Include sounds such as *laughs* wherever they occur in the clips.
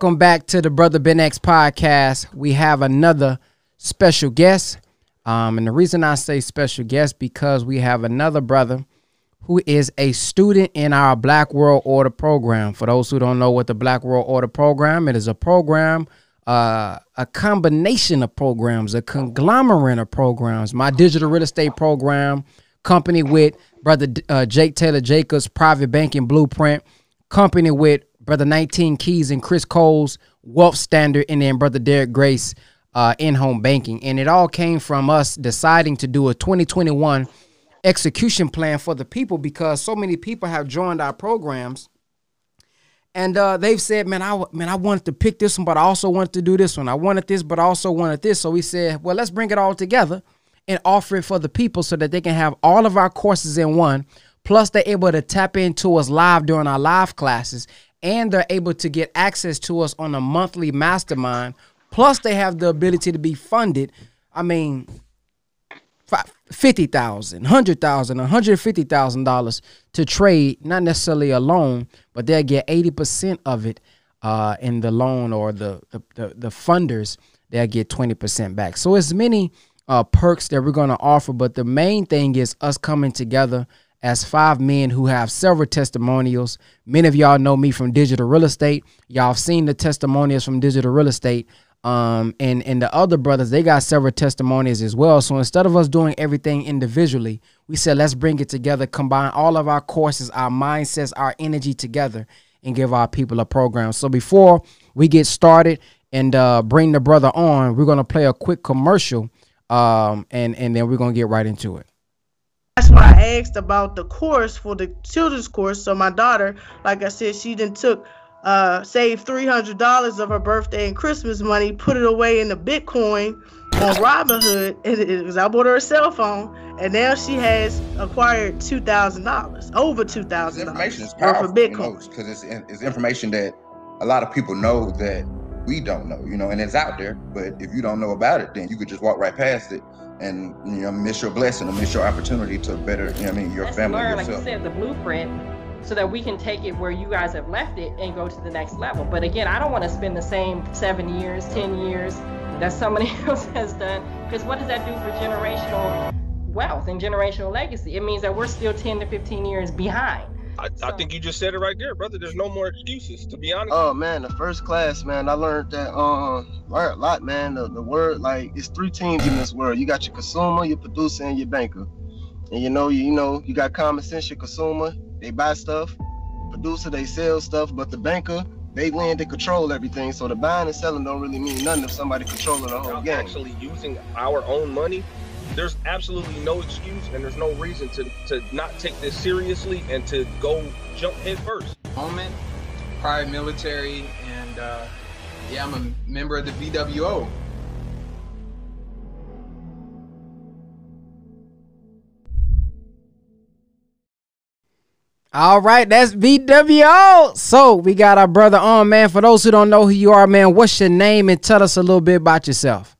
welcome back to the Brother Ben X podcast. We have another special guest. Um, and the reason I say special guest because we have another brother who is a student in our Black World Order program. For those who don't know what the Black World Order program, it is a program, uh, a combination of programs, a conglomerate of programs. My digital real estate program, company with brother uh, Jake Taylor Jacobs, private banking blueprint, company with brother 19 Keys and Chris Cole's wealth standard, and then brother Derek Grace uh, in home banking. And it all came from us deciding to do a 2021 execution plan for the people because so many people have joined our programs and uh, they've said, "Man, I man, I wanted to pick this one, but I also wanted to do this one. I wanted this, but I also wanted this." So we said, "Well, let's bring it all together and offer it for the people so that they can have all of our courses in one. Plus, they're able to tap into us live during our live classes, and they're able to get access to us on a monthly mastermind. Plus, they have the ability to be funded. I mean, fifty thousand, hundred thousand, one hundred fifty thousand dollars to trade, not necessarily a loan, but they'll get eighty percent of it uh, in the loan or the the, the, the funders. They'll get twenty percent back. So it's many uh, perks that we're going to offer, but the main thing is us coming together as five men who have several testimonials. Many of y'all know me from digital real estate. Y'all have seen the testimonials from digital real estate. Um, and and the other brothers, they got several testimonies as well. So instead of us doing everything individually, we said let's bring it together, combine all of our courses, our mindsets, our energy together, and give our people a program. So before we get started and uh, bring the brother on, we're gonna play a quick commercial, um, and and then we're gonna get right into it. That's why I asked about the course for the children's course. So my daughter, like I said, she didn't took uh, saved three hundred dollars of her birthday and Christmas money, put it away in the Bitcoin on Robinhood, and it was I bought her a cell phone, and now she has acquired two thousand dollars, over two thousand dollars. Information is powerful, because it's, it's information that a lot of people know that we don't know, you know, and it's out there. But if you don't know about it, then you could just walk right past it and you know miss your blessing or miss your opportunity to better, you know, I mean, your Let's family. Learn, yourself. like you said, the blueprint so that we can take it where you guys have left it and go to the next level. But again, I don't want to spend the same seven years, 10 years that somebody *laughs* else has done, because what does that do for generational wealth and generational legacy? It means that we're still 10 to 15 years behind. I, so. I think you just said it right there, brother. There's no more excuses, to be honest. Oh man, the first class, man, I learned that um learned a lot, man. The, the word like it's three teams in this world. You got your consumer, your producer, and your banker. And you know, you, you know, you got common sense, your consumer, they buy stuff. Producer, they sell stuff, but the banker, they lend, they control everything. So the buying and selling don't really mean nothing if somebody controlling the whole game. Actually using our own money, there's absolutely no excuse and there's no reason to, to not take this seriously and to go jump head first. Moment, prior military, and uh, yeah, I'm a member of the BWO. All right, that's BWO. So we got our brother on, man. For those who don't know who you are, man, what's your name and tell us a little bit about yourself.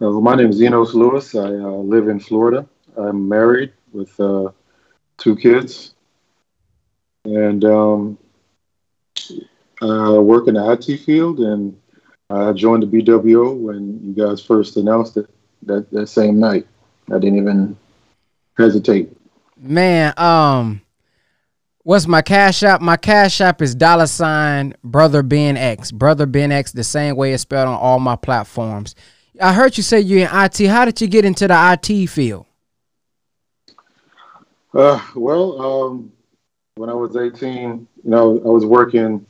Uh, my name is Enos Lewis. I uh, live in Florida. I'm married with uh, two kids, and um, I work in the IT field. And I joined the BWO when you guys first announced it that, that same night. I didn't even hesitate. Man, um, what's my cash app? My cash app is dollar sign brother Ben X. Brother Ben X, the same way it's spelled on all my platforms. I heard you say you're in IT. How did you get into the IT field? Uh, well, um, when I was 18, you know, I was working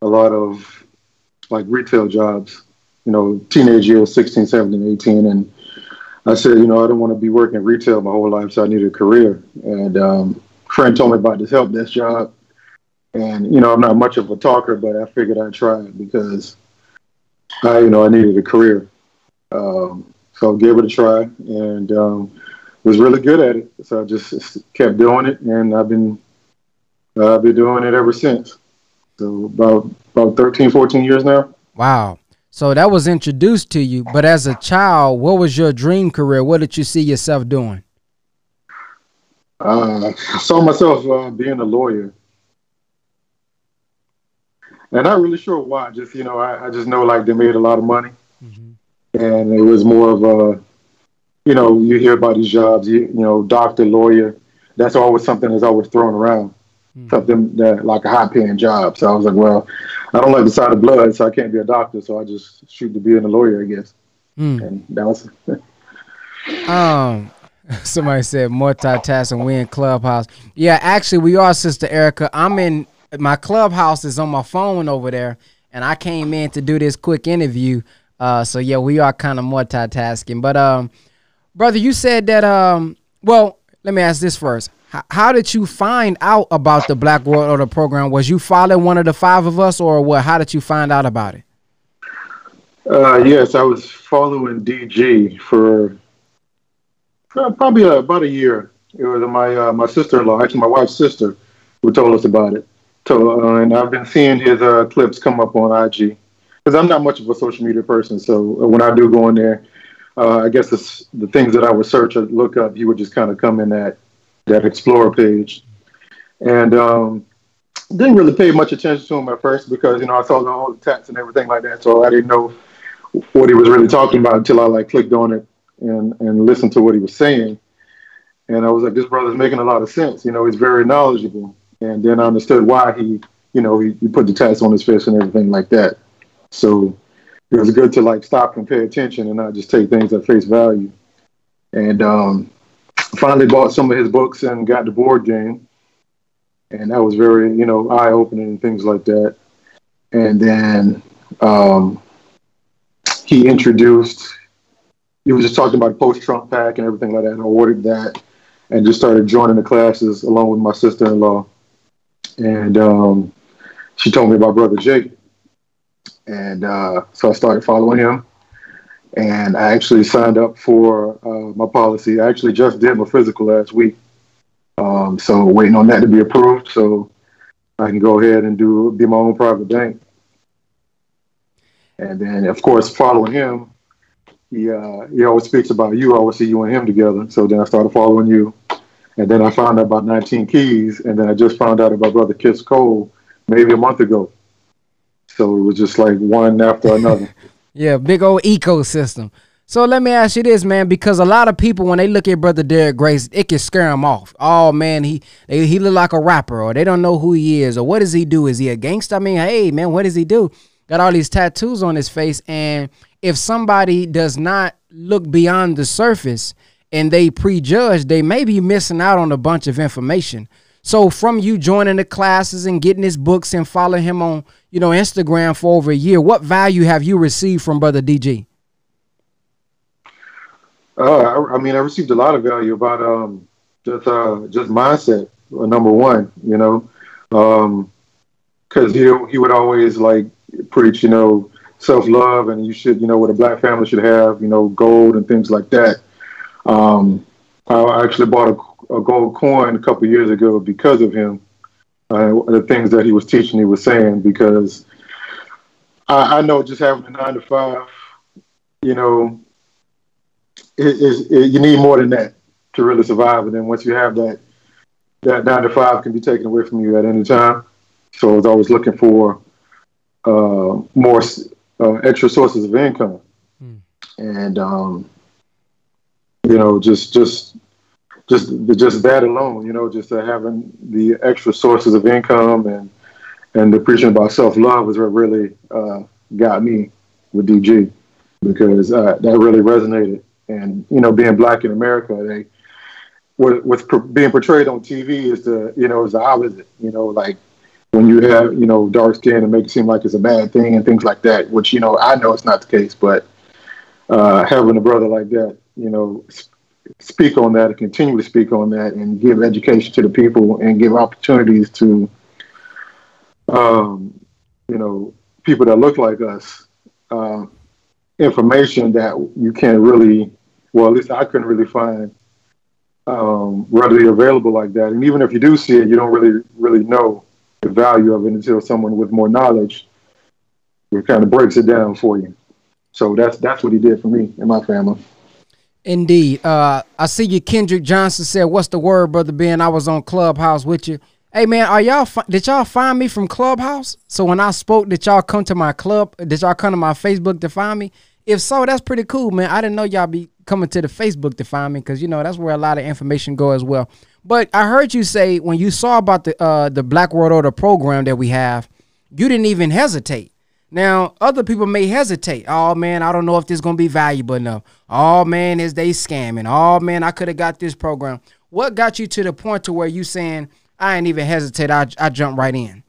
a lot of like retail jobs, you know, teenage years, 16, 17, 18. And I said, you know, I don't want to be working retail my whole life, so I need a career. And um, friend told me about this help desk job. And, you know, I'm not much of a talker, but I figured I'd try it because I, you know, I needed a career. Um, so I gave it a try and um, was really good at it. So I just kept doing it, and I've been uh, I've been doing it ever since. So about about 13, 14 years now. Wow. So that was introduced to you, but as a child, what was your dream career? What did you see yourself doing? Uh, I saw myself uh, being a lawyer. and I'm not really sure why. Just you know, I, I just know like they made a lot of money, mm-hmm. And it was more of a, you know, you hear about these jobs, you, you know, doctor, lawyer. That's always something that's always thrown around, mm-hmm. something that like a high paying job. So I was like, well, I don't like the sight of blood, so I can't be a doctor. So I just shoot to being a lawyer, I guess. Mm. And that was. *laughs* um, somebody said multitasking. We in clubhouse. Yeah, actually, we are, Sister Erica. I'm in my clubhouse is on my phone over there, and I came in to do this quick interview. Uh, so yeah, we are kind of multitasking. But um, brother, you said that um, well, let me ask this first. H- how did you find out about the Black World Order program? Was you following one of the five of us, or what? How did you find out about it? Uh, yes, I was following DG for uh, probably uh, about a year. It was my uh, my sister in law, actually my wife's sister, who told us about it. So, uh, and I've been seeing his uh, clips come up on IG because I'm not much of a social media person. So when I do go in there, uh, I guess the things that I would search or look up, he would just kind of come in that that Explorer page, and um, didn't really pay much attention to him at first because you know I saw all the tats and everything like that, so I didn't know what he was really talking about until I like clicked on it and and listened to what he was saying, and I was like, this brother's making a lot of sense. You know, he's very knowledgeable and then I understood why he, you know, he, he put the tats on his face and everything like that. So it was good to like stop and pay attention and not just take things at face value. And um, finally bought some of his books and got the board game, and that was very, you know, eye opening and things like that. And then um, he introduced. He was just talking about post Trump pack and everything like that. And I ordered that and just started joining the classes along with my sister in law and um, she told me about Brother Jake, and uh, so I started following him. And I actually signed up for uh, my policy. I actually just did my physical last week, um, so waiting on that to be approved, so I can go ahead and do be my own private bank. And then, of course, following him, he uh, he always speaks about you. I always see you and him together. So then I started following you. And then I found out about 19 Keys, and then I just found out about Brother Chris Cole maybe a month ago. So it was just like one after another. *laughs* yeah, big old ecosystem. So let me ask you this, man, because a lot of people when they look at Brother Derek Grace, it can scare them off. Oh man, he he look like a rapper, or they don't know who he is, or what does he do? Is he a gangster? I mean, hey man, what does he do? Got all these tattoos on his face, and if somebody does not look beyond the surface and they prejudge, they may be missing out on a bunch of information. So from you joining the classes and getting his books and following him on, you know, Instagram for over a year, what value have you received from Brother DG? Uh, I, I mean, I received a lot of value about um, just uh, just mindset. Uh, number one, you know, because um, he he would always like preach, you know, self love, and you should, you know, what a black family should have, you know, gold and things like that. Um, I actually bought a, a, gold coin a couple years ago because of him. Uh, the things that he was teaching, he was saying, because I, I know just having a nine to five, you know, it, it, you need more than that to really survive. And then once you have that, that nine to five can be taken away from you at any time. So I was always looking for uh, more uh, extra sources of income. Mm. And um, you know, just just just just that alone, you know, just uh, having the extra sources of income and and the preaching about self love is what really uh, got me with DG because uh, that really resonated. And you know, being black in America, they what, what's being portrayed on TV is the you know is the opposite. You know, like when you have you know dark skin and make it seem like it's a bad thing and things like that. Which you know I know it's not the case, but uh, having a brother like that you know, speak on that and continue to speak on that and give education to the people and give opportunities to, um, you know, people that look like us, uh, information that you can't really, well, at least I couldn't really find um, readily available like that. And even if you do see it, you don't really, really know the value of it until someone with more knowledge kind of breaks it down for you. So that's that's what he did for me and my family. Indeed. Uh, I see you. Kendrick Johnson said, "What's the word, brother Ben? I was on Clubhouse with you. Hey man, are y'all fi- did y'all find me from Clubhouse? So when I spoke, did y'all come to my club? Did y'all come to my Facebook to find me? If so, that's pretty cool, man. I didn't know y'all be coming to the Facebook to find me because you know that's where a lot of information go as well. But I heard you say when you saw about the uh, the Black World Order program that we have, you didn't even hesitate. Now other people may hesitate. Oh man, I don't know if this is gonna be valuable enough. Oh man, is they scamming? Oh man, I could have got this program. What got you to the point to where you saying I ain't even hesitate? I I jump right in.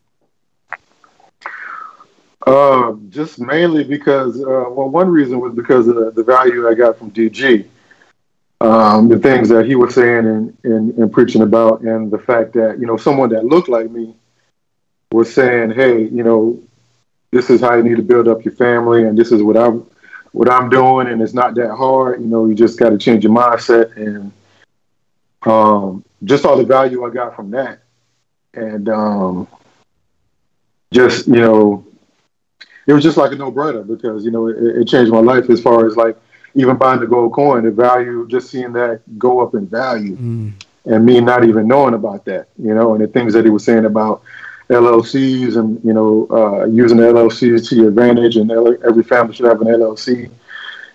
Uh, just mainly because, uh, well, one reason was because of the, the value I got from DG, um, the things that he was saying and, and, and preaching about, and the fact that, you know, someone that looked like me was saying, hey, you know, this is how you need to build up your family, and this is what I'm, what I'm doing, and it's not that hard. You know, you just got to change your mindset, and um, just all the value I got from that, and um, just you know, it was just like a no-brainer because you know it, it, changed my life as far as like even buying the gold coin, the value, just seeing that go up in value, mm. and me not even knowing about that, you know, and the things that he was saying about LLCs and you know uh, using LLCs to your advantage, and every family should have an LLC.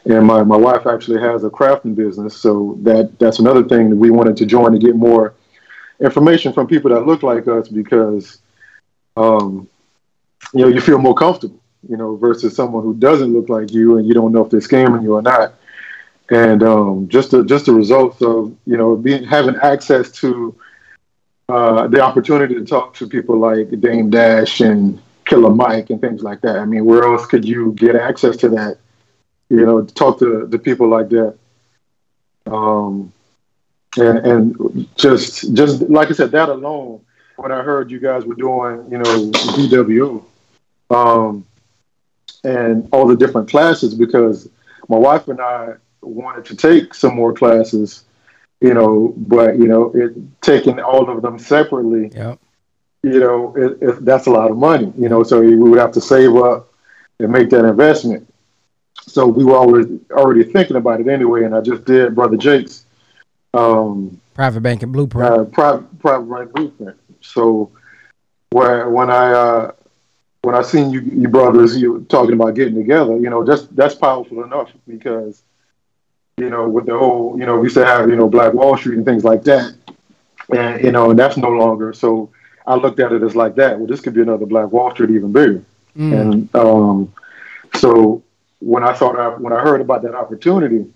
And my, my wife actually has a crafting business, so that that's another thing that we wanted to join to get more information from people that look like us because um, you know you feel more comfortable you know, versus someone who doesn't look like you and you don't know if they're scamming you or not. And um, just the just the results of you know being having access to uh, the opportunity to talk to people like Dame Dash and Killer Mike and things like that. I mean, where else could you get access to that? You know, talk to the people like that. Um, and and just just like I said, that alone. When I heard you guys were doing, you know, BWO, um, and all the different classes because my wife and I wanted to take some more classes, you know, but you know, it taking all of them separately, yep. you know, it, it, that's a lot of money, you know, so we would have to save up and make that investment. So we were already already thinking about it anyway, and I just did Brother Jake's um, private banking blueprint. Uh, private private bank blueprint. So where when I uh, when I seen you, you brothers, you talking about getting together, you know, just that's powerful enough because, you know, with the whole, you know, we used to have, you know, Black Wall Street and things like that, and you know, and that's no longer. So I looked at it as like that. Well, this could be another Black Wall Street, even bigger. Mm. And um, so when I thought, I, when I heard about that opportunity,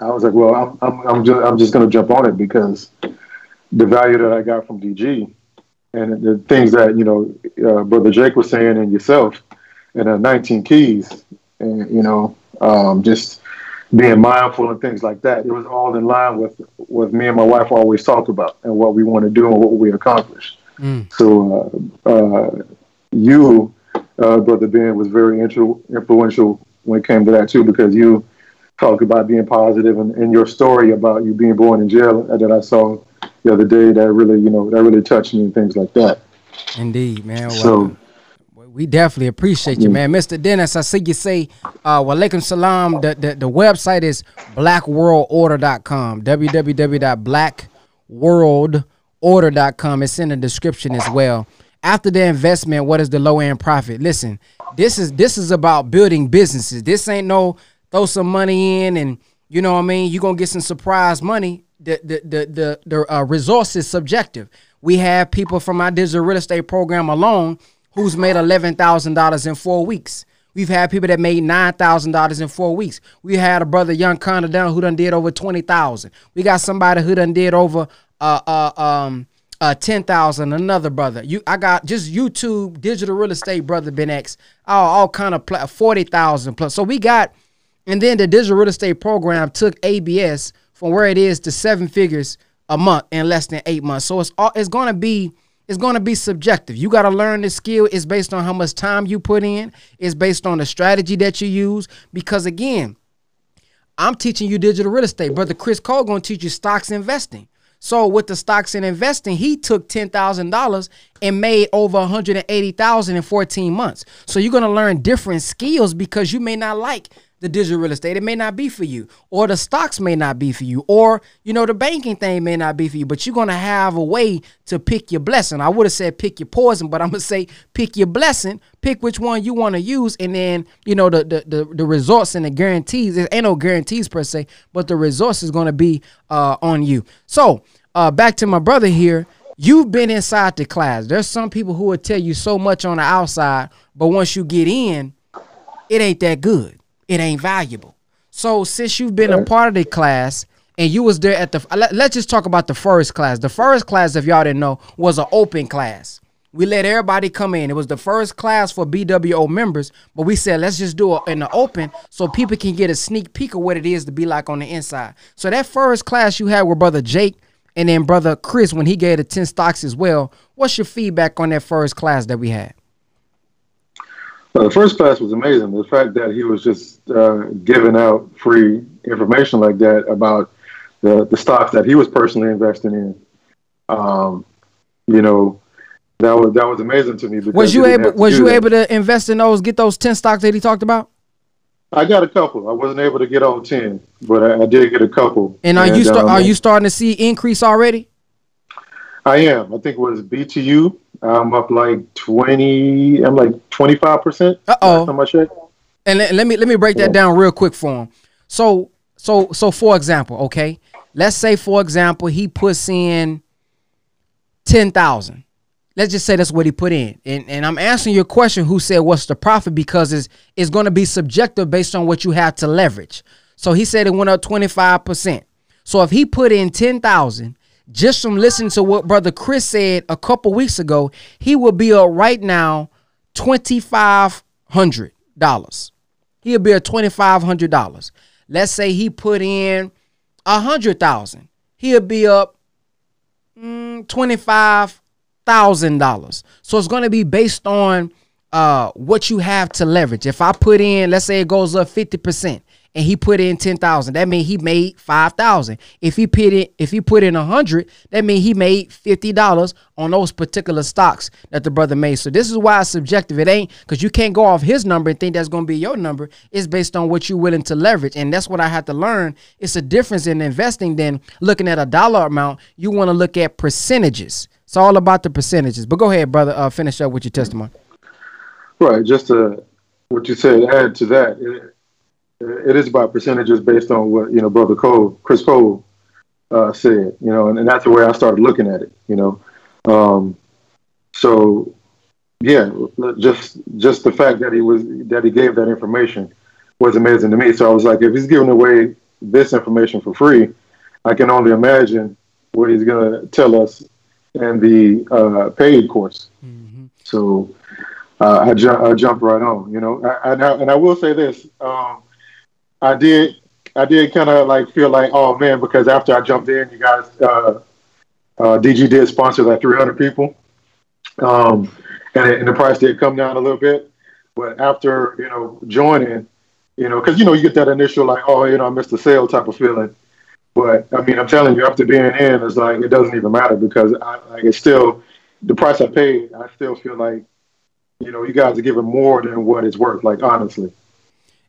I was like, well, I'm, I'm, I'm just, I'm just going to jump on it because the value that I got from DG and the things that you know uh, brother jake was saying and yourself and uh, 19 keys and you know um, just being mindful and things like that it was all in line with what me and my wife always talk about and what we want to do and what we accomplish mm. so uh, uh you uh, brother ben was very influential when it came to that too because you talk about being positive and, and your story about you being born in jail that i saw the other day that really, you know, that really touched me and things like that. Indeed, man. Well, so we definitely appreciate you, man. Mr. Dennis, I see you say, uh, Walaikum Salam. The, the, the website is blackworldorder.com, www.blackworldorder.com. It's in the description as well. After the investment, what is the low end profit? Listen, this is this is about building businesses. This ain't no throw some money in and you know what I mean. You're gonna get some surprise money the the the the, the uh, resource is subjective. We have people from our digital real estate program alone who's made eleven thousand dollars in four weeks. We've had people that made nine thousand dollars in four weeks. We had a brother, young Connor Dunn, who done did over twenty thousand. We got somebody who done did over uh uh um uh ten thousand. Another brother, you I got just YouTube digital real estate brother Ben X, all all kind of pl- forty thousand plus. So we got, and then the digital real estate program took ABS from where it is to seven figures a month in less than eight months. So it's all it's gonna be it's gonna be subjective. You gotta learn the skill. It's based on how much time you put in. It's based on the strategy that you use. Because again, I'm teaching you digital real estate. Brother Chris Cole gonna teach you stocks investing. So with the stocks and investing, he took ten thousand dollars and made over one hundred and eighty thousand in fourteen months. So you're gonna learn different skills because you may not like the digital real estate. It may not be for you, or the stocks may not be for you, or you know the banking thing may not be for you. But you're gonna have a way to pick your blessing. I would have said pick your poison, but *laughs* I'm gonna say pick your blessing. Pick which one you want to use, and then you know the, the the the results and the guarantees. There ain't no guarantees per se, but the results is gonna be uh, on you. So uh, back to my brother here. You've been inside the class. There's some people who will tell you so much on the outside, but once you get in, it ain't that good. It ain't valuable. So since you've been a part of the class and you was there at the let, let's just talk about the first class. The first class, if y'all didn't know, was an open class. We let everybody come in. It was the first class for BWO members, but we said let's just do it in the open so people can get a sneak peek of what it is to be like on the inside. So that first class you had with brother Jake and then brother Chris when he gave the 10 stocks as well. What's your feedback on that first class that we had? Uh, the first class was amazing. The fact that he was just uh, giving out free information like that about the, the stocks that he was personally investing in, um, you know, that was that was amazing to me. Was you able Was you that. able to invest in those? Get those ten stocks that he talked about? I got a couple. I wasn't able to get all ten, but I, I did get a couple. And are and, you um, are you starting to see increase already? I am. I think it was BTU. I'm up like twenty. I'm like twenty five percent. Uh oh. And let, let, me let me break that down real quick for him. So so so for example, okay, let's say for example he puts in ten thousand let's just say that's what he put in. And, and I'm answering your question who said what's the profit because it's, it's going to be subjective based on what you have to leverage. So he said it went up 25%. So if he put in 10,000 just from listening to what brother Chris said a couple weeks ago, he will be up right now $2,500. He'll be at $2,500. Let's say he put in a hundred thousand. He'll be up mm, twenty five thousand dollars. So it's going to be based on uh, what you have to leverage. If I put in, let's say it goes up fifty percent, and he put in ten thousand, that means he made five thousand. If he put in, if he put in a hundred, that means he made fifty dollars on those particular stocks that the brother made. So this is why it's subjective. It ain't because you can't go off his number and think that's going to be your number. It's based on what you're willing to leverage, and that's what I had to learn. It's a difference in investing than looking at a dollar amount. You want to look at percentages. It's all about the percentages. But go ahead, brother. Uh, finish up with your testimony. Right. Just to what you said, add to that, it, it is about percentages based on what you know, brother Cole, Chris Cole, uh, said. You know, and, and, that's the way I started looking at it. You know, um, so yeah, just just the fact that he was that he gave that information was amazing to me. So I was like, if he's giving away this information for free, I can only imagine what he's gonna tell us in the uh, paid course. Mm-hmm. So uh, I, ju- I jumped right on, you know. I, and, I, and I will say this: um, I did, I did kind of like feel like, oh man, because after I jumped in, you guys, uh, uh DG did sponsor like 300 people, um, and, it, and the price did come down a little bit. But after you know joining, you know, because you know you get that initial like, oh, you know, I missed the sale type of feeling. But I mean, I'm telling you, after being in, it's like it doesn't even matter because I, like it's still the price I paid. I still feel like you know you guys are giving more than what it's worth. Like honestly.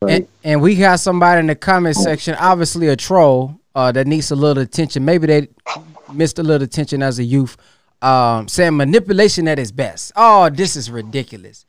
And, and we got somebody in the comment section, obviously a troll uh, that needs a little attention. Maybe they missed a little attention as a youth. Um, saying manipulation at its best. Oh, this is ridiculous.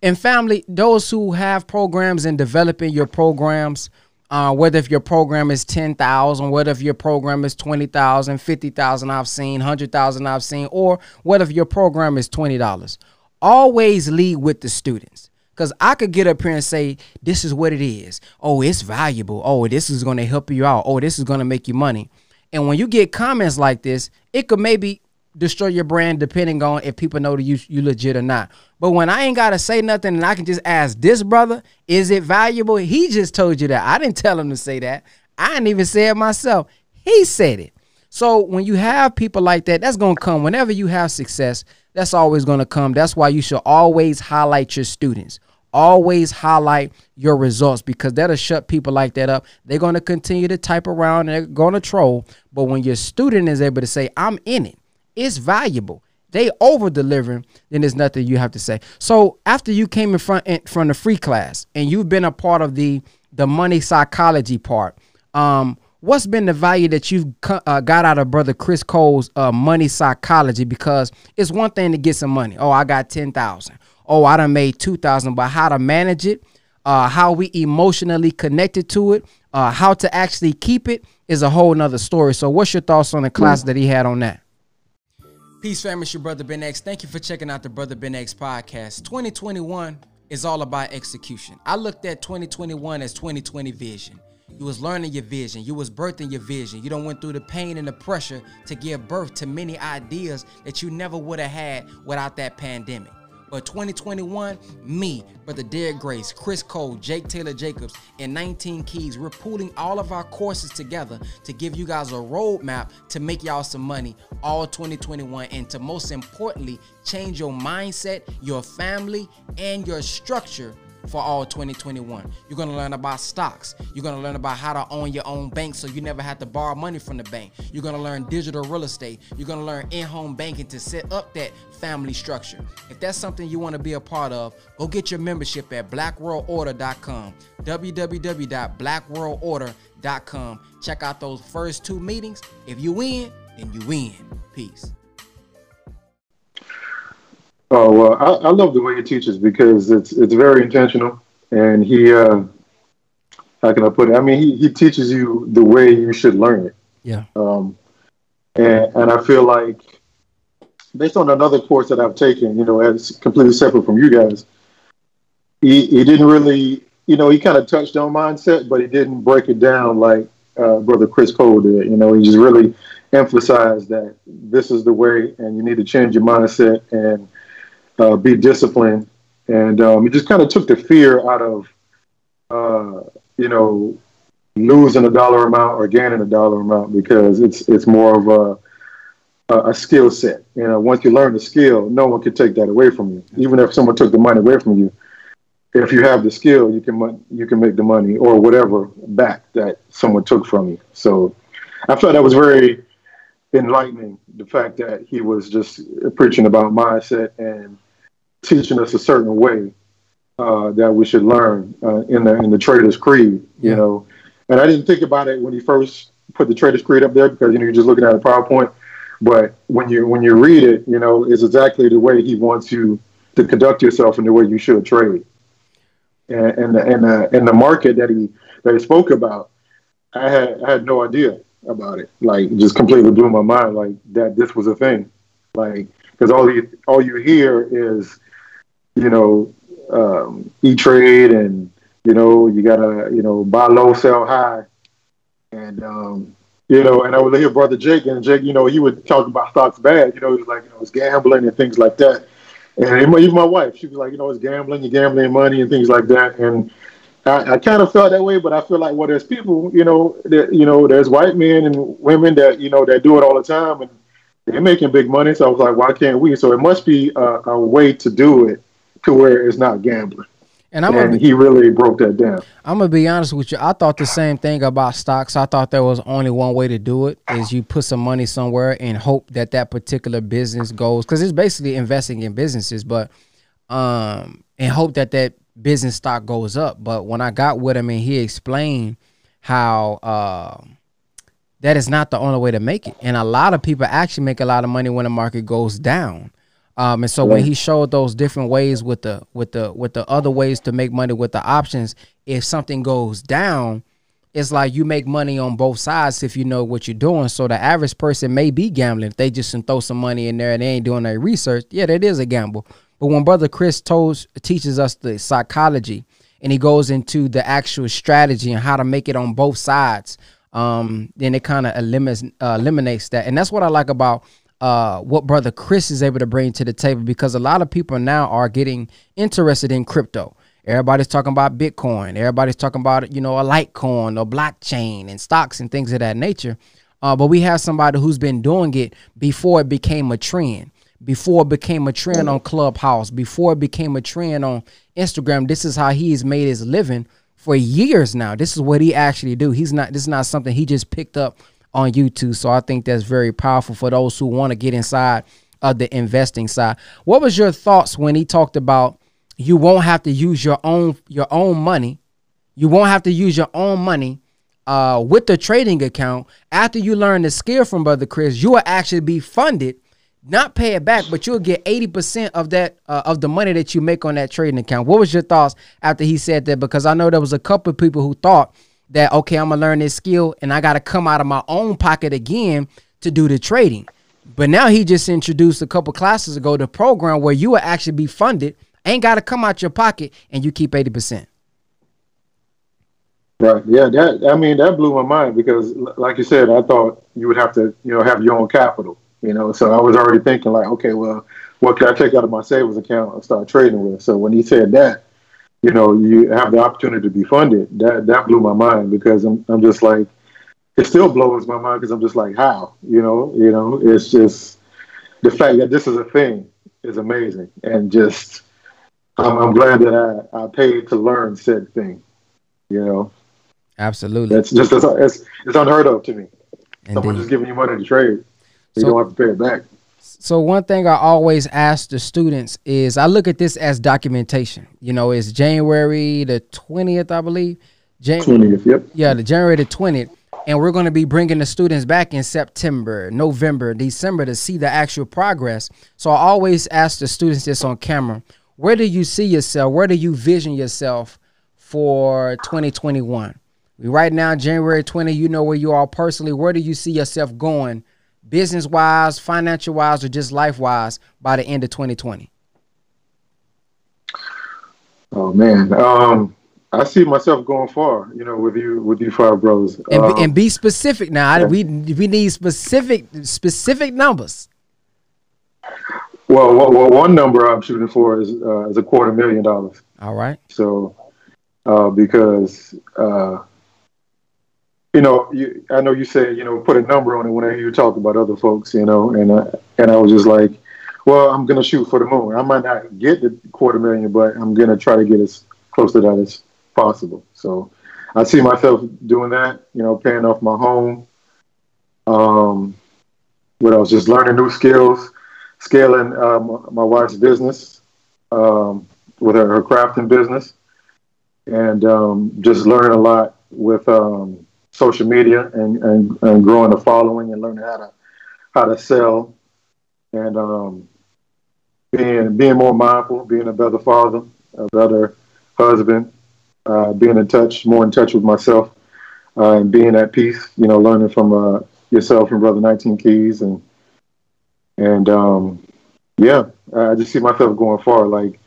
And family, those who have programs and developing your programs, uh, whether if your program is 10,000, whether if your program is 20,000, 50,000 I've seen, 100,000 I've seen, or whether if your program is $20. Always lead with the students. Because I could get up here and say, this is what it is. Oh, it's valuable. Oh, this is to help you out. Oh, this is to make you money. And when you get comments like this, it could maybe destroy your brand depending on if people know that you you legit or not. But when I ain't gotta say nothing and I can just ask this brother, is it valuable? He just told you that. I didn't tell him to say that. I didn't even say it myself. He said it. So when you have people like that, that's gonna come. Whenever you have success, that's always gonna come. That's why you should always highlight your students. Always highlight your results because that'll shut people like that up. They're gonna continue to type around and they're gonna troll. But when your student is able to say, I'm in it it's valuable. They over delivering, then there's nothing you have to say. So after you came in front in, from the free class and you've been a part of the the money psychology part. Um, what's been the value that you've uh, got out of brother Chris Cole's uh, money psychology? Because it's one thing to get some money. Oh, I got ten thousand. Oh, I done made two thousand. But how to manage it, uh, how we emotionally connected to it, uh, how to actually keep it is a whole nother story. So, what's your thoughts on the class that he had on that? Peace, family. It's your brother Ben X. Thank you for checking out the Brother Ben X podcast. 2021 is all about execution. I looked at 2021 as 2020 vision. You was learning your vision. You was birthing your vision. You don't went through the pain and the pressure to give birth to many ideas that you never would have had without that pandemic. But 2021, me, Brother Derek Grace, Chris Cole, Jake Taylor Jacobs, and 19 Keys, we're pooling all of our courses together to give you guys a roadmap to make y'all some money all 2021 and to most importantly, change your mindset, your family, and your structure for all 2021. You're going to learn about stocks. You're going to learn about how to own your own bank so you never have to borrow money from the bank. You're going to learn digital real estate. You're going to learn in-home banking to set up that family structure. If that's something you want to be a part of, go get your membership at blackworldorder.com. www.blackworldorder.com. Check out those first two meetings. If you win, then you win. Peace. Oh well, I, I love the way he teaches because it's it's very intentional, and he uh, how can I put it? I mean, he, he teaches you the way you should learn it. Yeah. Um, and and I feel like based on another course that I've taken, you know, as completely separate from you guys, he he didn't really, you know, he kind of touched on mindset, but he didn't break it down like uh, brother Chris Cole did. You know, he just really emphasized that this is the way, and you need to change your mindset and uh, be disciplined, and um, it just kind of took the fear out of uh, you know losing a dollar amount or gaining a dollar amount because it's it's more of a a skill set. You know, once you learn the skill, no one can take that away from you. Even if someone took the money away from you, if you have the skill, you can you can make the money or whatever back that someone took from you. So I thought that was very enlightening. The fact that he was just preaching about mindset and teaching us a certain way uh, that we should learn uh, in the in the Trader's Creed. You yeah. know, and I didn't think about it when he first put the Trader's Creed up there because you know you're just looking at a PowerPoint. But when you when you read it, you know, it's exactly the way he wants you to conduct yourself in the way you should trade. And, and the and the and the market that he that he spoke about, I had I had no idea about it. Like just completely blew my mind. Like that this was a thing. Like because all you all you hear is you know, um, E Trade, and you know, you gotta, you know, buy low, sell high, and um, you know, and I would hear brother Jake, and Jake, you know, he would talk about stocks bad, you know, he was like, you know, it's gambling and things like that, and even my wife, she was like, you know, it's gambling, you're gambling money and things like that, and I, I kind of felt that way, but I feel like well, there's people, you know, that you know, there's white men and women that you know that do it all the time, and they're making big money. So I was like, why can't we? So it must be a, a way to do it to where it's not gambling. And, I'm and be, he really broke that down. I'm gonna be honest with you. I thought the same thing about stocks. I thought there was only one way to do it: is you put some money somewhere and hope that that particular business goes. Because it's basically investing in businesses, but um, and hope that that business stock goes up. But when I got with him and he explained how uh, that is not the only way to make it, and a lot of people actually make a lot of money when the market goes down. Um, and so when he showed those different ways with the with the with the other ways to make money with the options, if something goes down, it's like you make money on both sides if you know what you're doing. So the average person may be gambling if they just throw some money in there and they ain't doing their research. Yeah, that is a gamble. But when Brother Chris told teaches us the psychology and he goes into the actual strategy and how to make it on both sides, um, then it kind of eliminates uh, eliminates that. And that's what I like about uh, what brother Chris is able to bring to the table because a lot of people now are getting interested in crypto. Everybody's talking about Bitcoin. Everybody's talking about you know a Litecoin or blockchain and stocks and things of that nature. Uh, but we have somebody who's been doing it before it became a trend, before it became a trend on Clubhouse, before it became a trend on Instagram. This is how he's made his living for years now. This is what he actually do. He's not. This is not something he just picked up on YouTube. So I think that's very powerful for those who want to get inside of the investing side. What was your thoughts when he talked about you won't have to use your own your own money? You won't have to use your own money uh, with the trading account. After you learn the skill from Brother Chris, you will actually be funded, not pay it back, but you'll get 80% of that uh, of the money that you make on that trading account. What was your thoughts after he said that? Because I know there was a couple of people who thought that okay, I'm gonna learn this skill and I gotta come out of my own pocket again to do the trading. But now he just introduced a couple classes ago the program where you will actually be funded, ain't gotta come out your pocket, and you keep 80%. Right. Yeah. That I mean that blew my mind because, like you said, I thought you would have to, you know, have your own capital. You know, so I was already thinking like, okay, well, what can I take out of my savings account and start trading with? So when he said that, you know, you have the opportunity to be funded. That that blew my mind because I'm I'm just like, it still blows my mind because I'm just like, how? You know, you know, it's just the fact that this is a thing is amazing, and just I'm, I'm glad that I I paid to learn said thing. You know, absolutely. That's just it's it's, it's unheard of to me. Indeed. Someone just giving you money to trade, so, you don't have to pay it back. So one thing I always ask the students is I look at this as documentation. You know, it's January the 20th, I believe. Jan- 20th, yep. Yeah, the January the 20th. And we're going to be bringing the students back in September, November, December to see the actual progress. So I always ask the students this on camera. Where do you see yourself? Where do you vision yourself for 2021? Right now, January 20, you know where you are personally. Where do you see yourself going business wise, financial wise, or just life wise by the end of 2020? Oh man, um, I see myself going far. You know, with you, with you five brothers, and, um, and be specific. Now, yeah. we we need specific specific numbers. Well, well, one number I'm shooting for is uh, is a quarter million dollars. All right. So, uh, because uh, you know, you, I know you said, you know, put a number on it whenever you talk about other folks, you know, and uh, and I was just like, well, I'm gonna shoot for the moon. I might not get the quarter million, but I'm gonna try to get as close to that as possible. So I see myself doing that, you know, paying off my home. Um, what else? Just learning new skills, scaling um, my wife's business um, with her, her crafting business, and um, just learning a lot with um, social media and, and, and growing a following and learning how to how to sell and um, being being more mindful, being a better father, a better husband, uh, being in touch, more in touch with myself, uh, and being at peace. You know, learning from uh, yourself and Brother Nineteen Keys, and and um, yeah, I just see myself going far. Like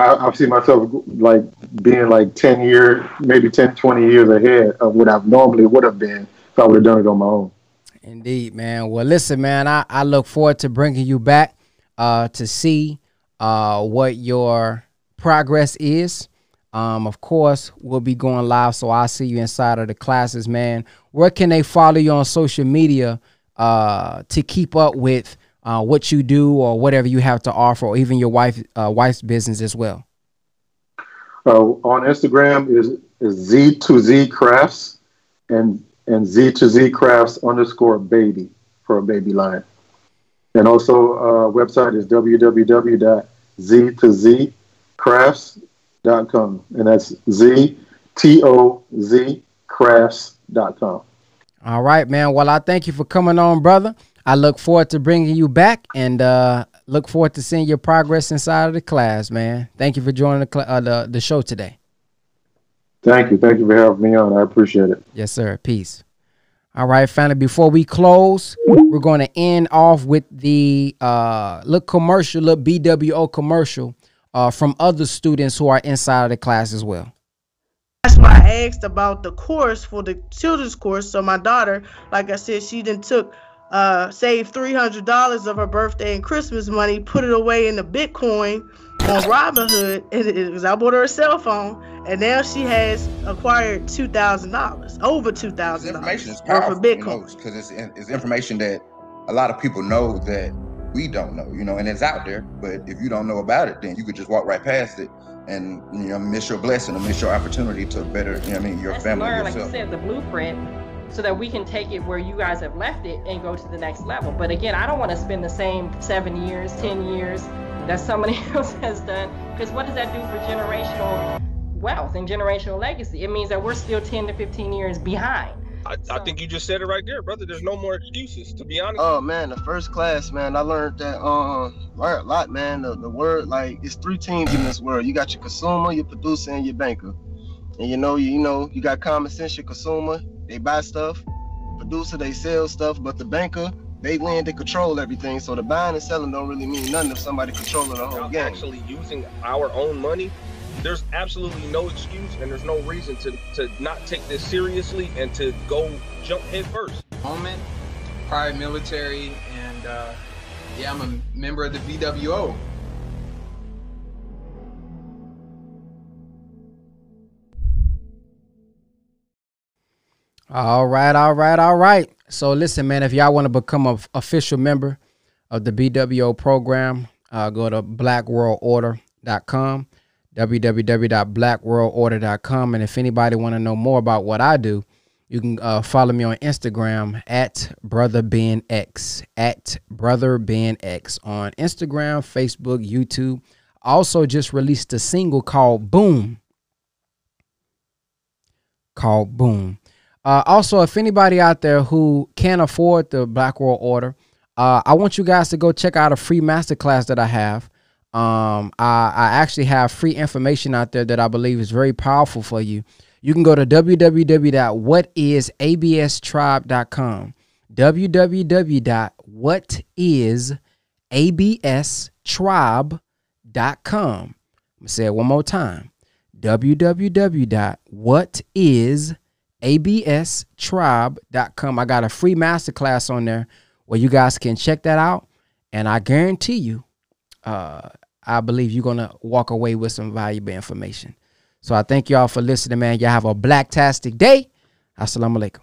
I, I see myself like being like 10 years, maybe 10, 20 years ahead of what I normally would have been if I would have done it on my own. Indeed, man. Well, listen, man, I, I look forward to bringing you back uh, to see uh, what your progress is. Um, of course, we'll be going live, so I'll see you inside of the classes, man. Where can they follow you on social media uh, to keep up with uh, what you do or whatever you have to offer, or even your wife uh, wife's business as well? Uh, on Instagram is is Z to Z Crafts and and Z to Z Crafts underscore baby for a baby line. And also uh, website is www.z to Z crafts.com. And that's Z T O Z crafts.com. All right, man. Well, I thank you for coming on, brother. I look forward to bringing you back and uh, look forward to seeing your progress inside of the class, man. Thank you for joining the, cl- uh, the, the show today. Thank you. Thank you for having me on. I appreciate it. Yes, sir. Peace. All right, family. Before we close, we're going to end off with the uh, look commercial, look BWO commercial uh, from other students who are inside of the class as well. That's why I asked about the course for the children's course. So my daughter, like I said, she then took uh, saved $300 of her birthday and Christmas money, put it away in the Bitcoin on Robinhood, and it was I bought her a cell phone, and now she has acquired two thousand dollars, over two thousand dollars. Information is powerful for Bitcoin because it's it's information that a lot of people know that we don't know, you know, and it's out there. But if you don't know about it, then you could just walk right past it and you know miss your blessing or miss your opportunity to better, you know, I mean, your Let's family. Learn, yourself. like you said, the blueprint so that we can take it where you guys have left it and go to the next level. But again, I don't want to spend the same seven years, 10 years that somebody *laughs* else has done, because what does that do for generational wealth and generational legacy. It means that we're still 10 to 15 years behind. I, I think you just said it right there, brother. There's no more excuses, to be honest. Oh man, the first class, man, I learned that um learned a lot, man. The, the word like it's three teams in this world. You got your consumer, your producer, and your banker. And you know, you, you know, you got common sense, your consumer, they buy stuff, producer, they sell stuff, but the banker, they land they control everything. So the buying and selling don't really mean nothing if somebody controlling the whole Y'all game. actually using our own money, there's absolutely no excuse and there's no reason to, to not take this seriously and to go jump head first. Moment, prior military, and uh, yeah, I'm a member of the BWO. All right, all right, all right. So listen, man, if y'all want to become an official member of the BWO program, uh, go to blackworldorder.com, www.blackworldorder.com. And if anybody want to know more about what I do, you can uh, follow me on Instagram at brother ben x at brother ben x on Instagram, Facebook, YouTube. Also, just released a single called Boom. Called Boom. Uh, also, if anybody out there who can't afford the Black World Order, uh, I want you guys to go check out a free masterclass that I have. Um, I, I actually have free information out there that I believe is very powerful for you. You can go to www.whatisaBStribe.com. www.whatisaBStribe.com. I'm going to say it one more time. www.whatisaBStribe.com. I got a free masterclass on there where you guys can check that out. And I guarantee you, uh, I believe you're going to walk away with some valuable information. So I thank y'all for listening, man. Y'all have a blacktastic day. Assalamu alaikum.